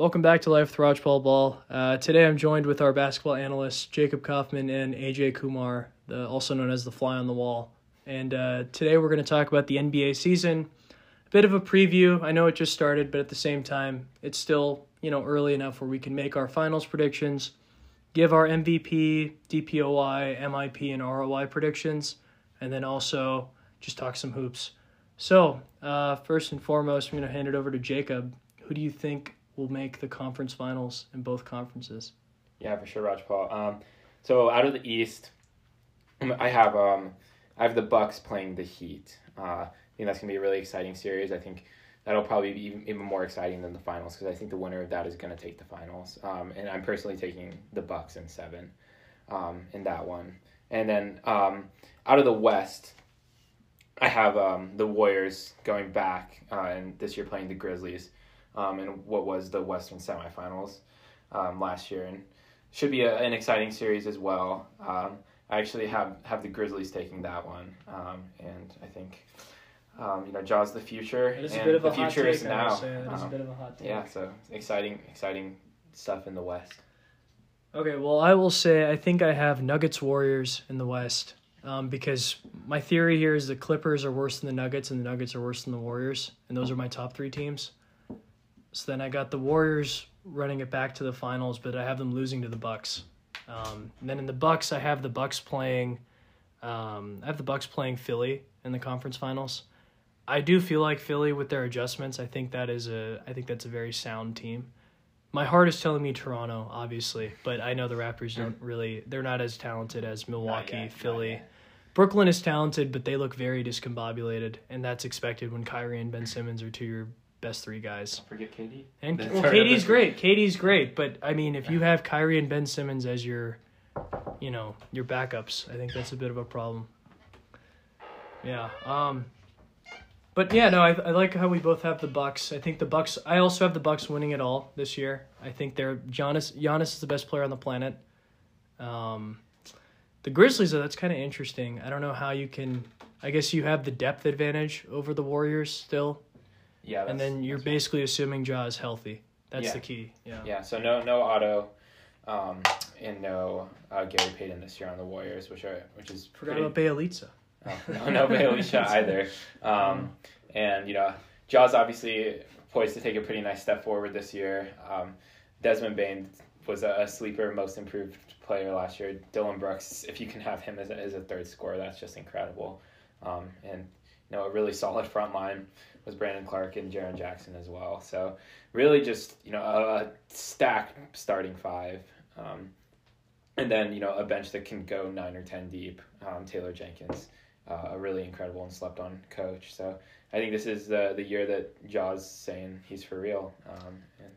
Welcome back to Life with Rajpal Ball. Uh, today I'm joined with our basketball analysts, Jacob Kaufman and AJ Kumar, the, also known as the Fly on the Wall. And uh, today we're going to talk about the NBA season. A bit of a preview. I know it just started, but at the same time, it's still you know early enough where we can make our finals predictions, give our MVP, DPOI, MIP, and ROI predictions, and then also just talk some hoops. So, uh, first and foremost, I'm going to hand it over to Jacob. Who do you think will make the conference finals in both conferences? Yeah, for sure, Rajpal. Um, so out of the East, I have um, I have the Bucks playing the Heat. Uh, I think that's gonna be a really exciting series. I think that'll probably be even, even more exciting than the finals because I think the winner of that is gonna take the finals. Um, and I'm personally taking the Bucks in seven, um, in that one. And then um, out of the West, I have um, the Warriors going back uh, and this year playing the Grizzlies um, in what was the Western semifinals um, last year, and should be a, an exciting series as well. Um, I actually have have the Grizzlies taking that one, um, and I think. Um, you know, Ja's the future, It is a and bit of the a hot future take. is now. will say. A Um, bit of a hot take. yeah, so exciting, exciting stuff in the West. Okay, well, I will say I think I have Nuggets Warriors in the West um, because my theory here is the Clippers are worse than the Nuggets and the Nuggets are worse than the Warriors, and those are my top three teams. So then I got the Warriors running it back to the finals, but I have them losing to the Bucks. Um, and then in the Bucks, I have the Bucks playing. Um, I have the Bucks playing Philly in the conference finals. I do feel like Philly with their adjustments. I think that is a. I think that's a very sound team. My heart is telling me Toronto, obviously, but I know the Raptors don't really. They're not as talented as Milwaukee, yet, Philly. Brooklyn is talented, but they look very discombobulated, and that's expected when Kyrie and Ben Simmons are two of your best three guys. Forget Katie. And That's well, Katie's great. Katie's great, but I mean, if you have Kyrie and Ben Simmons as your, you know, your backups, I think that's a bit of a problem. Yeah. Um. But yeah, no, I, I like how we both have the Bucks. I think the Bucks. I also have the Bucks winning it all this year. I think they're Giannis. Giannis is the best player on the planet. Um, the Grizzlies, though, that's kind of interesting. I don't know how you can. I guess you have the depth advantage over the Warriors still, Yeah, and then you're basically assuming Ja is healthy. That's Yeah. the key. Yeah. Yeah, so no no Otto, um, and no uh, Gary Payton this year on the Warriors, which are which is Forgot pretty, about Bjelica. Oh, no, no either. Um, and you know, Ja's obviously poised to take a pretty nice step forward this year. Um, Desmond Bane was a, a sleeper, most improved player last year. Dillon Brooks, if you can have him as a, as a third scorer, that's just incredible. Um, and you know, a really solid front line was Brandon Clarke and Jaren Jackson as well. So really, just you know, a, stacked starting five. Um, and then you know a bench that can go nine or ten deep. Um, Taylor Jenkins, uh, a really incredible and slept on coach. So I think this is the the year that Ja's saying he's for real. Um, and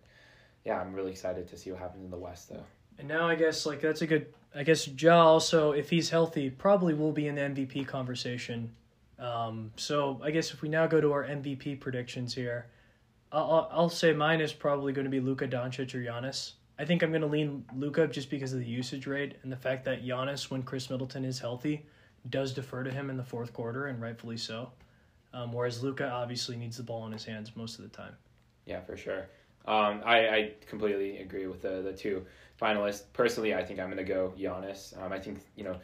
yeah, I'm really excited to see what happens in the West though. And now I guess like that's a good. I guess Ja also, if he's healthy, probably will be in the MVP conversation. Um, so I guess if we now go to our MVP predictions here, I'll I'll, say mine is probably going to be Luka Doncic or Giannis. I think I'm going to lean Luka just because of the usage rate and the fact that Giannis, when Khris Middleton is healthy, does defer to him in the fourth quarter, and rightfully so. Um, whereas Luka obviously needs the ball in his hands most of the time. Yeah, for sure. Um, I, I completely agree with the, the two finalists. Personally, I think I'm going to go Giannis. Um, I think, you know,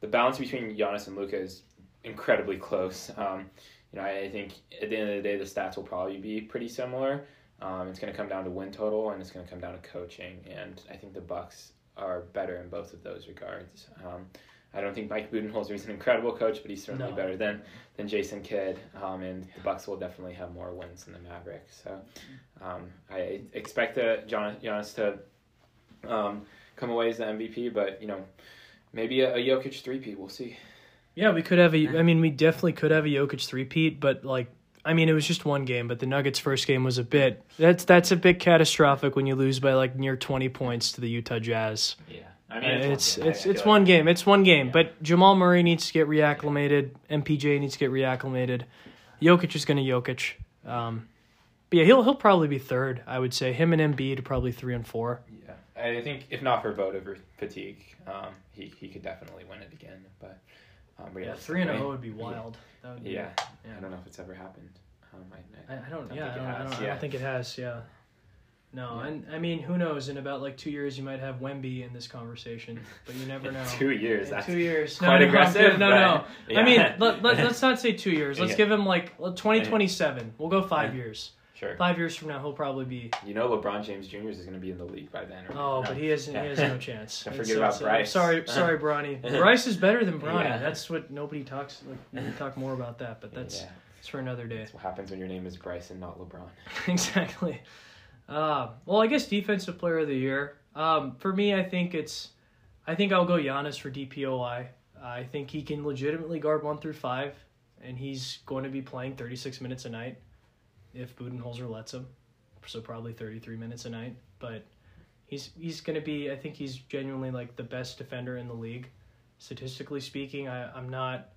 the balance between Giannis and Luka is incredibly close. Um, you know, I, I think at the end of the day, the stats will probably be pretty similar. Um, it's going to come down to win total, and it's going to come down to coaching. And I think the Bucks are better in both of those regards. Um, I don't think Mike Budenholzer is an incredible coach, but he's certainly No. better than than Jason Kidd. Um, and the Bucks will definitely have more wins than the Mavericks. So um, I expect the Gian- Giannis to um, come away as the MVP, but you know maybe a, a Jokic three-peat. We'll see. Yeah, we could have a. I mean, we definitely could have a Jokic three-peat, but like, I mean, it was just one game. But the Nuggets' first game was a bit. That's that's a bit catastrophic when you lose by like near twenty points to the Utah Jazz. Yeah, I Uh, it's one game. It's it's one like- game. It's one game. Yeah. But Jamal Murray needs to get reacclimated. MPJ needs to get reacclimated. Jokic is going to Jokic. Um, but yeah, he'll he'll probably be third. I would say him and Embiid are probably three and four. Yeah, I think if not for vote over fatigue, um, he he could definitely win it again. But um, Yeah, three and zero would be wild. That would be, Yeah, yeah. I don't know if it's ever happened. Um, I, I, I don't. don't Yeah, I think it don't, I has, don't, I yeah. don't think it has. Yeah. No, Yeah. and I mean, who knows? In about like two years, you might have Wemby in this conversation, but you never know. Two years. Two years. quite no, aggressive, No, no. but- I mean, yeah. let, let, us not say two years. Let's Yeah. give him like twenty twenty seven. We'll go five Yeah. years. Sure. Five years from now, he'll probably be. You know, LeBron James Jr. is going to be in the league by then. Right? Oh, No. but he has Yeah. he has no chance. Don't forget so about sad. Bryce. Sorry, sorry, Bronny. Bryce is better than Bronny. Yeah. That's what nobody talks. Like, we talk more about that, but that's Yeah. that's for another day. That's what happens when your name is Bryce and not LeBron. exactly. Uh, well, I guess defensive player of the year. Um, for me, I think it's, I think I'll go Giannis for DPOI. I think he can legitimately guard one through five, and he's going to be playing 36 minutes a night, if Budenholzer lets him. So probably 33 minutes a night, but he's he's going to be. I think he's genuinely like the best defender in the league, statistically speaking. I I'm not.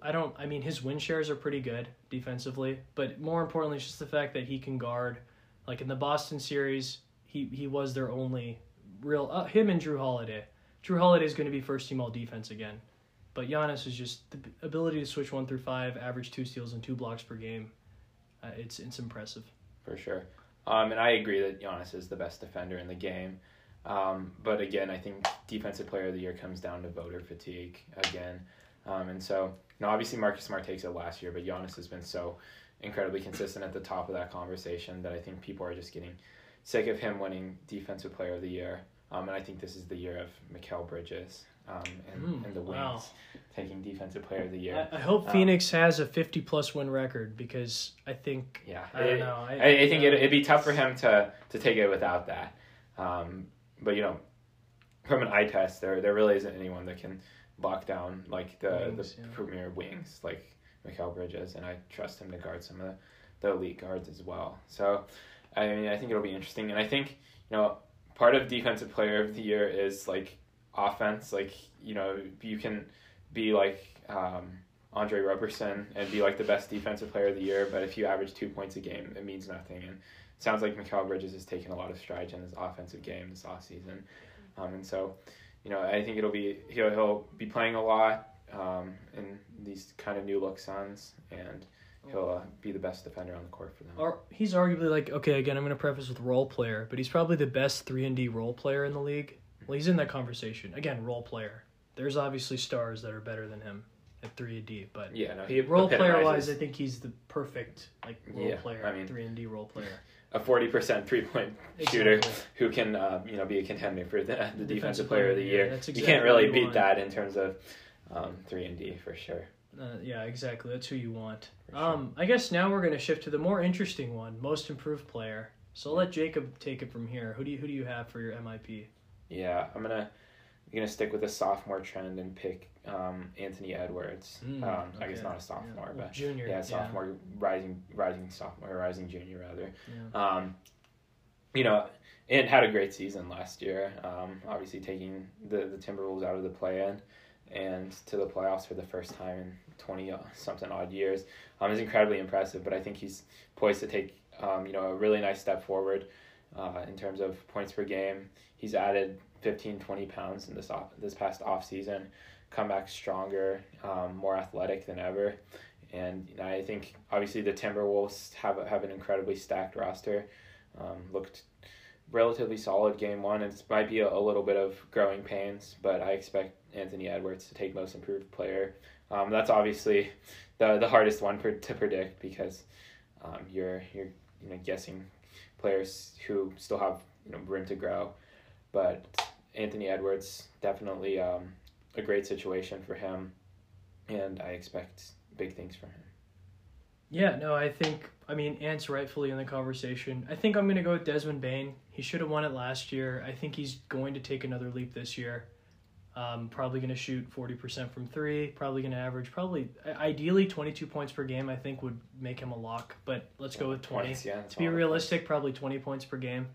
I don't. I mean, his win shares are pretty good defensively, but more importantly, it's just the fact that he can guard. Like in the Boston series, he he was their only real. Uh, him and Jrue Holiday. Jrue Holiday is going to be first team all defense again, but Giannis is just the ability to switch one through five, average two steals and two blocks per game. Uh, it's it's impressive. for sure. Um, and I agree that Giannis is the best defender in the game. Um, but again, I think defensive player of the year comes down to voter fatigue again. Um, and so, you know, obviously Marcus Smart takes it last year, but Giannis has been so incredibly consistent at the top of that conversation that I think people are just getting sick of him winning defensive player of the year. Um, and I think this is the year of Mikal Bridges um, and, Mm, and the Wings wow. taking defensive player of the year. I, I hope Um, Phoenix has a fifty plus win record because I think yeah, I don't know. I, I think it, it'd be tough for him to to take it without that. Um, but you know, from an eye test, there there really isn't anyone that can lock down like the Wings, the yeah. premier wings like Mikal Bridges, and I trust him to guard some of the, the elite guards as well. So, I mean, I think it'll be interesting, and I think you know part of defensive player of the year is like offense. Like you know, you can be like. Um, Andre Roberson and be like the best defensive player of the year, but if you average two points a game, it means nothing. And sounds like Mikal Bridges has taken a lot of strides in his offensive game this offseason. Um, and so, you know, I think it'll be he'll he'll be playing a lot um, in these kind of new look Suns, and he'll uh, be the best defender on the court for them. Ar- he's arguably like okay again i'm going to preface with role player but he's probably the best 3 and d role player in the league well he's in that conversation again role player there's obviously stars that are better than him at 3 and d but yeah, no, he role player wise i think he's the perfect like role Yeah, player I mean- 3 and d role player a forty percent three point shooter Exactly. who can uh, you know be a contender for the, the defensive, Defensive player of the year. That's you can't really you beat want. that in terms of um, three and D for sure. Uh, yeah exactly that's who you want sure. um i guess now we're going to shift to the more interesting one most improved player so I'll let jacob take it from here who do you who do you have for your mip Yeah, I'm gonna I'm gonna stick with the sophomore trend and pick um, Anthony Edwards. Mm, um, I guess not a sophomore, Yeah, well, but junior yeah, sophomore, rising, rising sophomore, rising junior rather. yeah. Um, you know, and had a great season last year. Um, obviously taking the the Timberwolves out of the play-in and to the playoffs for the first time in twenty uh, something odd years. Um, is incredibly impressive. But I think he's poised to take um, you know a really nice step forward uh, in terms of points per game. He's added 15, 20 pounds in this off, this past off season. Come back stronger, um, more athletic than ever. And you know, I think obviously the Timberwolves have have an incredibly stacked roster. Um, looked relatively solid game one. It might be a, a little bit of growing pains, but I expect Anthony Edwards to take most improved player. Um, that's obviously the the hardest one for, to predict because um, you're you're you know guessing players who still have you know room to grow, but Anthony Edwards definitely um, a great situation for him, and I expect big things from him. Yeah, no, I think I mean Ant's rightfully in the conversation. I think I'm gonna go with Desmond Bane. He should have won it last year. I think he's going to take another leap this year. Um, probably gonna shoot forty percent from three. Probably gonna average probably ideally twenty two points per game. I think would make him a lock. But let's go with twenty. Points, yeah, To be realistic, probably twenty points per game.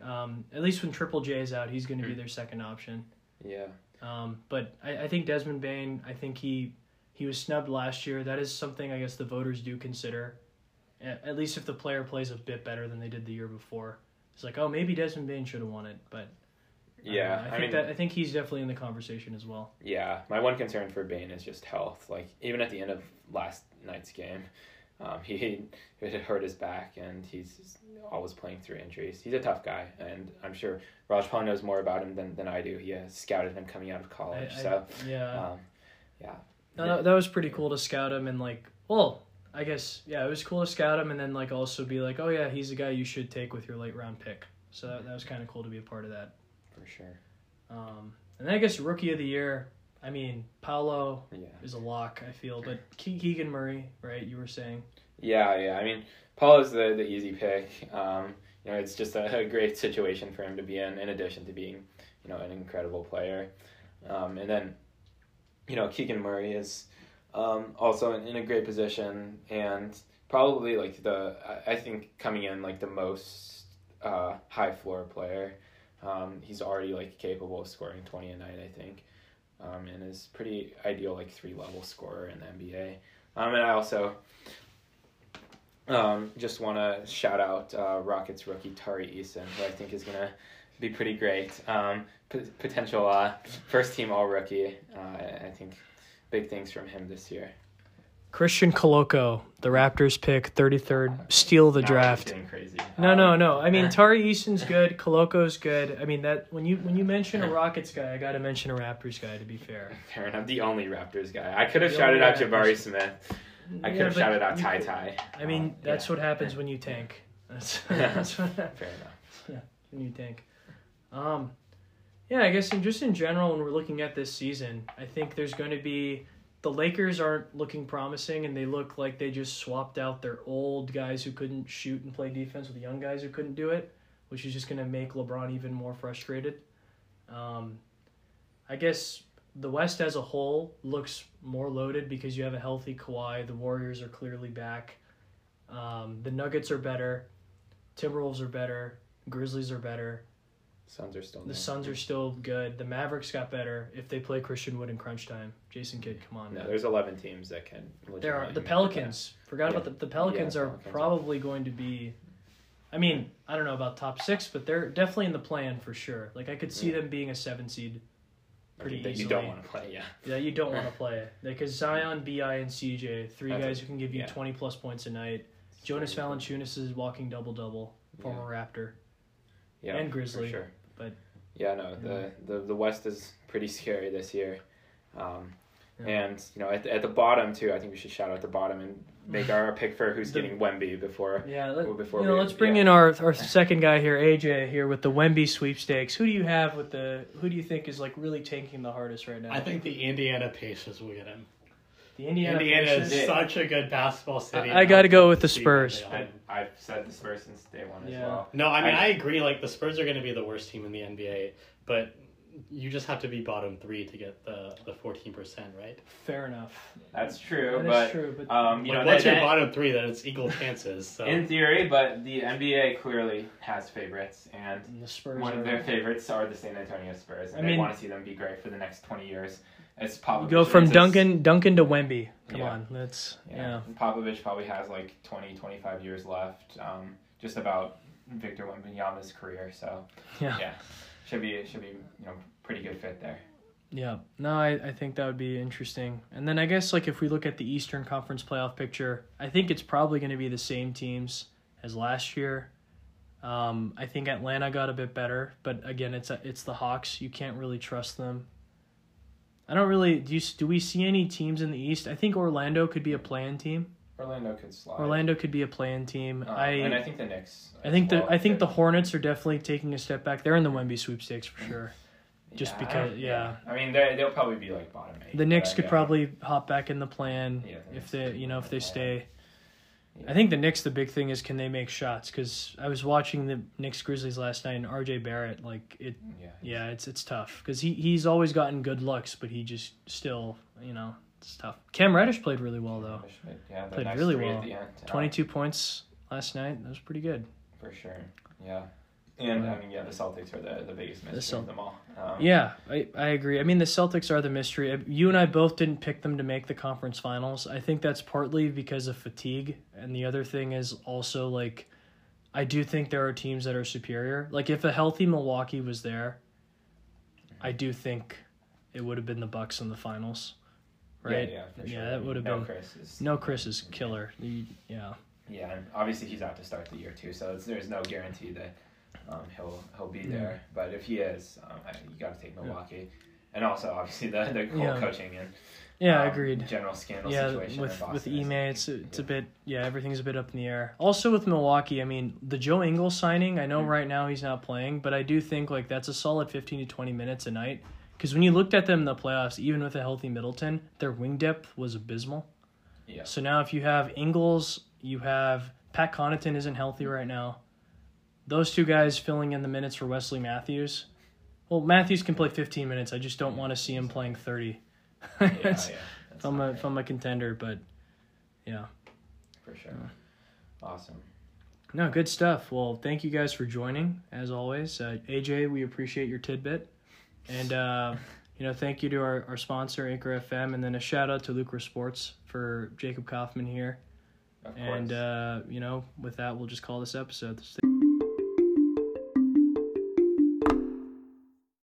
Um, at least when Triple J is out, he's going to be Mm. their second option. Yeah. Um, but I, I think Desmond Bane, I think he he was snubbed last year. That is something I guess the voters do consider. At, least if the player plays a bit better than they did the year before, it's like oh maybe Desmond Bane should have won it. But Yeah. I, I think mean- that I think he's definitely in the conversation as well. Yeah, my one concern for Bane is just health. Like even at the end of last night's game, Um, he it had hurt his back, and he's always playing through injuries. He's a tough guy, and I'm sure Rajpal knows more about him than, than I do. He scouted him coming out of college, I- I- so yeah. um, yeah, No, no, that was pretty cool to scout him and like, well, I guess yeah, it was cool to scout him and then like also be like, oh yeah, he's a guy you should take with your late round pick. So that, that was kind of cool to be a part of that. For sure. Um, and then I guess rookie of the year. I mean, Paolo Yeah. is a lock. I feel, but Ke- Keegan Murray, right? You were saying. Yeah, yeah. I mean, Paul is the, the easy pick. Um, you know, it's just a, a great situation for him to be in, in addition to being, you know, an incredible player. Um, and then, you know, Keegan Murray is um, also in, in a great position and probably like the, I- I think coming in like the most uh, high floor player. Um, he's already like capable of scoring 20 a night, I think. Um, and is pretty ideal like three level scorer in the NBA. Um, and I also um, just want to shout out uh, Rockets rookie Tari Eason, who I think is to be pretty great. Um, p- potential uh, first team all rookie. Uh, I think big things from him this year. Christian Koloko, the Raptors pick, 33rd, steal the draft. No, no, no. I mean, Tari Eason's good. Koloko's good. I mean, that when you when you mention a Rockets guy, I got to mention a Raptors guy. To be fair, Fair enough. The only Raptors guy. I could have shouted out Jabari. Smith. I Yeah, could have shouted out Ty Ty. I mean, Um, that's yeah. what happens when you tank. That's, that's what happens Fair enough. when you tank. Um, yeah, I guess in, just in general, when we're looking at this season, I think there's going to be the Lakers aren't looking promising, and they look like they just swapped out their old guys who couldn't shoot and play defense with young guys who couldn't do it, which is just going to make LeBron even more frustrated. Um, I guess the West as a whole looks more loaded because you have a healthy Kawhi. The Warriors are clearly back. Um, the Nuggets are better. Timberwolves are better. Grizzlies are better. Suns are still The there. Suns are still good. The Mavericks got better if they play Christian Wood in crunch time. Jason Kidd, come on. No, man. there's 11 teams that can. There are the Pelicans. Forgot Yeah. about the the Pelicans Yeah, are Pelicans are- probably going to be. I mean, I don't know about top six, but they're definitely in the plan for sure. Like I could see Yeah. them being a seven seed. pretty that you don't want to play. Yeah. Yeah, you don't want to play because Zion, Bi, and CJ, three That's guys a- who can give you yeah. twenty plus points a night. Jonas Valanciunas is walking double double, former Raptor. Yeah, and Grizzly, For sure. but- yeah, no, the, the the West is pretty scary this year. Um, Yeah. And you know, at the, at the bottom too, I think we should shout out the bottom and make our pick for who's The- getting Wemby before. Yeah, let, before you know, we, let's bring yeah. in our our second guy here, AJ here with the Wemby sweepstakes. Who do you have with the? Who do you think is like really tanking the hardest right now? I think the Indiana Pacers will get him. The Indiana. Indiana is Yeah. such a good basketball city. I- I gotta go with the Spurs. I, I've said the Spurs since day one as well. No, I mean I- I, agree. Like the Spurs are going to be the worst team in the NBA, but you just have to be bottom three to get the the fourteen percent, right? Fair enough. That's true, That is but true, but um, you like, know, once you're bottom three, then it's equal chances. So in theory, but the NBA clearly has favorites, and the Spurs. one of their favorites are the San Antonio Spurs, and I they mean- want to see them be great for the next twenty years. It's Popovich. go from it's- Duncan Duncan to Wemby. Come Yeah. on, that's Yeah. yeah. And Popovich probably has like 20, 25 years left, um, just about Victor Wembanyama's career. So Yeah. should be should be you know pretty good fit there. Yeah, no, I, I think that would be interesting. And then I guess like if we look at the Eastern Conference playoff picture, I think it's probably going to be the same teams as last year. Um, I think Atlanta got a bit better, but again, it's a, it's the Hawks. You can't really trust them. I don't really do. You, do we see any teams in the East? I think Orlando could be a play-in team. Orlando could slide. Orlando could be a play-in team. Um, I and I think the Knicks. I think the I think the Hornets are definitely taking a step back. They're in the Wemby sweepstakes for sure. just I because- don't- yeah. I mean, they they'll probably be like bottom eight. The Knicks could yeah. probably hop back in the plan Yeah, the if they, you know, if they stay. Yeah. I think the Knicks. The big thing is can they make shots? Because I was watching the Knicks Grizzlies last night, and R.J. Barrett, like it, Yeah. yeah, it's it's tough because he he's always gotten good looks, but he just still, you know, it's tough. Cam Reddish played really well though. Yeah, Played really well. At the end. Uh, Twenty two points last night. That was pretty good. for sure. Yeah. And I mean, yeah, the Celtics are the, the biggest mystery Cel- of them all. Yeah, I, I agree. I mean, the Celtics are the mystery. Uh, You and I both didn't pick them to make the conference finals. I think that's partly because of fatigue, and the other thing is also like, I do think there are teams that are superior. Like if a healthy Milwaukee was there, I do think it would have been the Bucks in the finals. right? Yeah, yeah, for Yeah, that would've no been- Chris is No, Chris is killer. Yeah, Yeah, and obviously he's out to start the year too, so it's, there's no guarantee that um, he'll he'll be Yeah. there. But if he is, um, I, you got to take Milwaukee, and also obviously the the whole Yeah. coaching and yeah, um, agreed. general scandal Yeah, situation with with. Ime, it's a, it's a bit yeah, everything's a bit up in the air. Also with Milwaukee, I mean the Joe Ingles signing. I know Mhm. right now he's not playing, but I do think like that's a solid fifteen to twenty minutes a night. Because when you looked at them in the playoffs, even with a healthy Middleton, their wing depth was abysmal. Yeah. So now if you have Ingles, you have Pat Connaughton isn't healthy right now. Those two guys filling in the minutes for Wesley Matthews. Well, Matthews can play 15 minutes. I just don't want to see him playing 30. yeah, yeah, if I'm a right, if I'm a contender, but yeah. for sure. Awesome. No, good stuff. Well, thank you guys for joining as always. Uh, AJ, we appreciate your tidbit, and uh, you know, thank you to our, our sponsor Anchor FM, and then a shout out to Lucra Sports for Jacob Kaufman here. Of course. And uh, you know, with that, we'll just call this episode.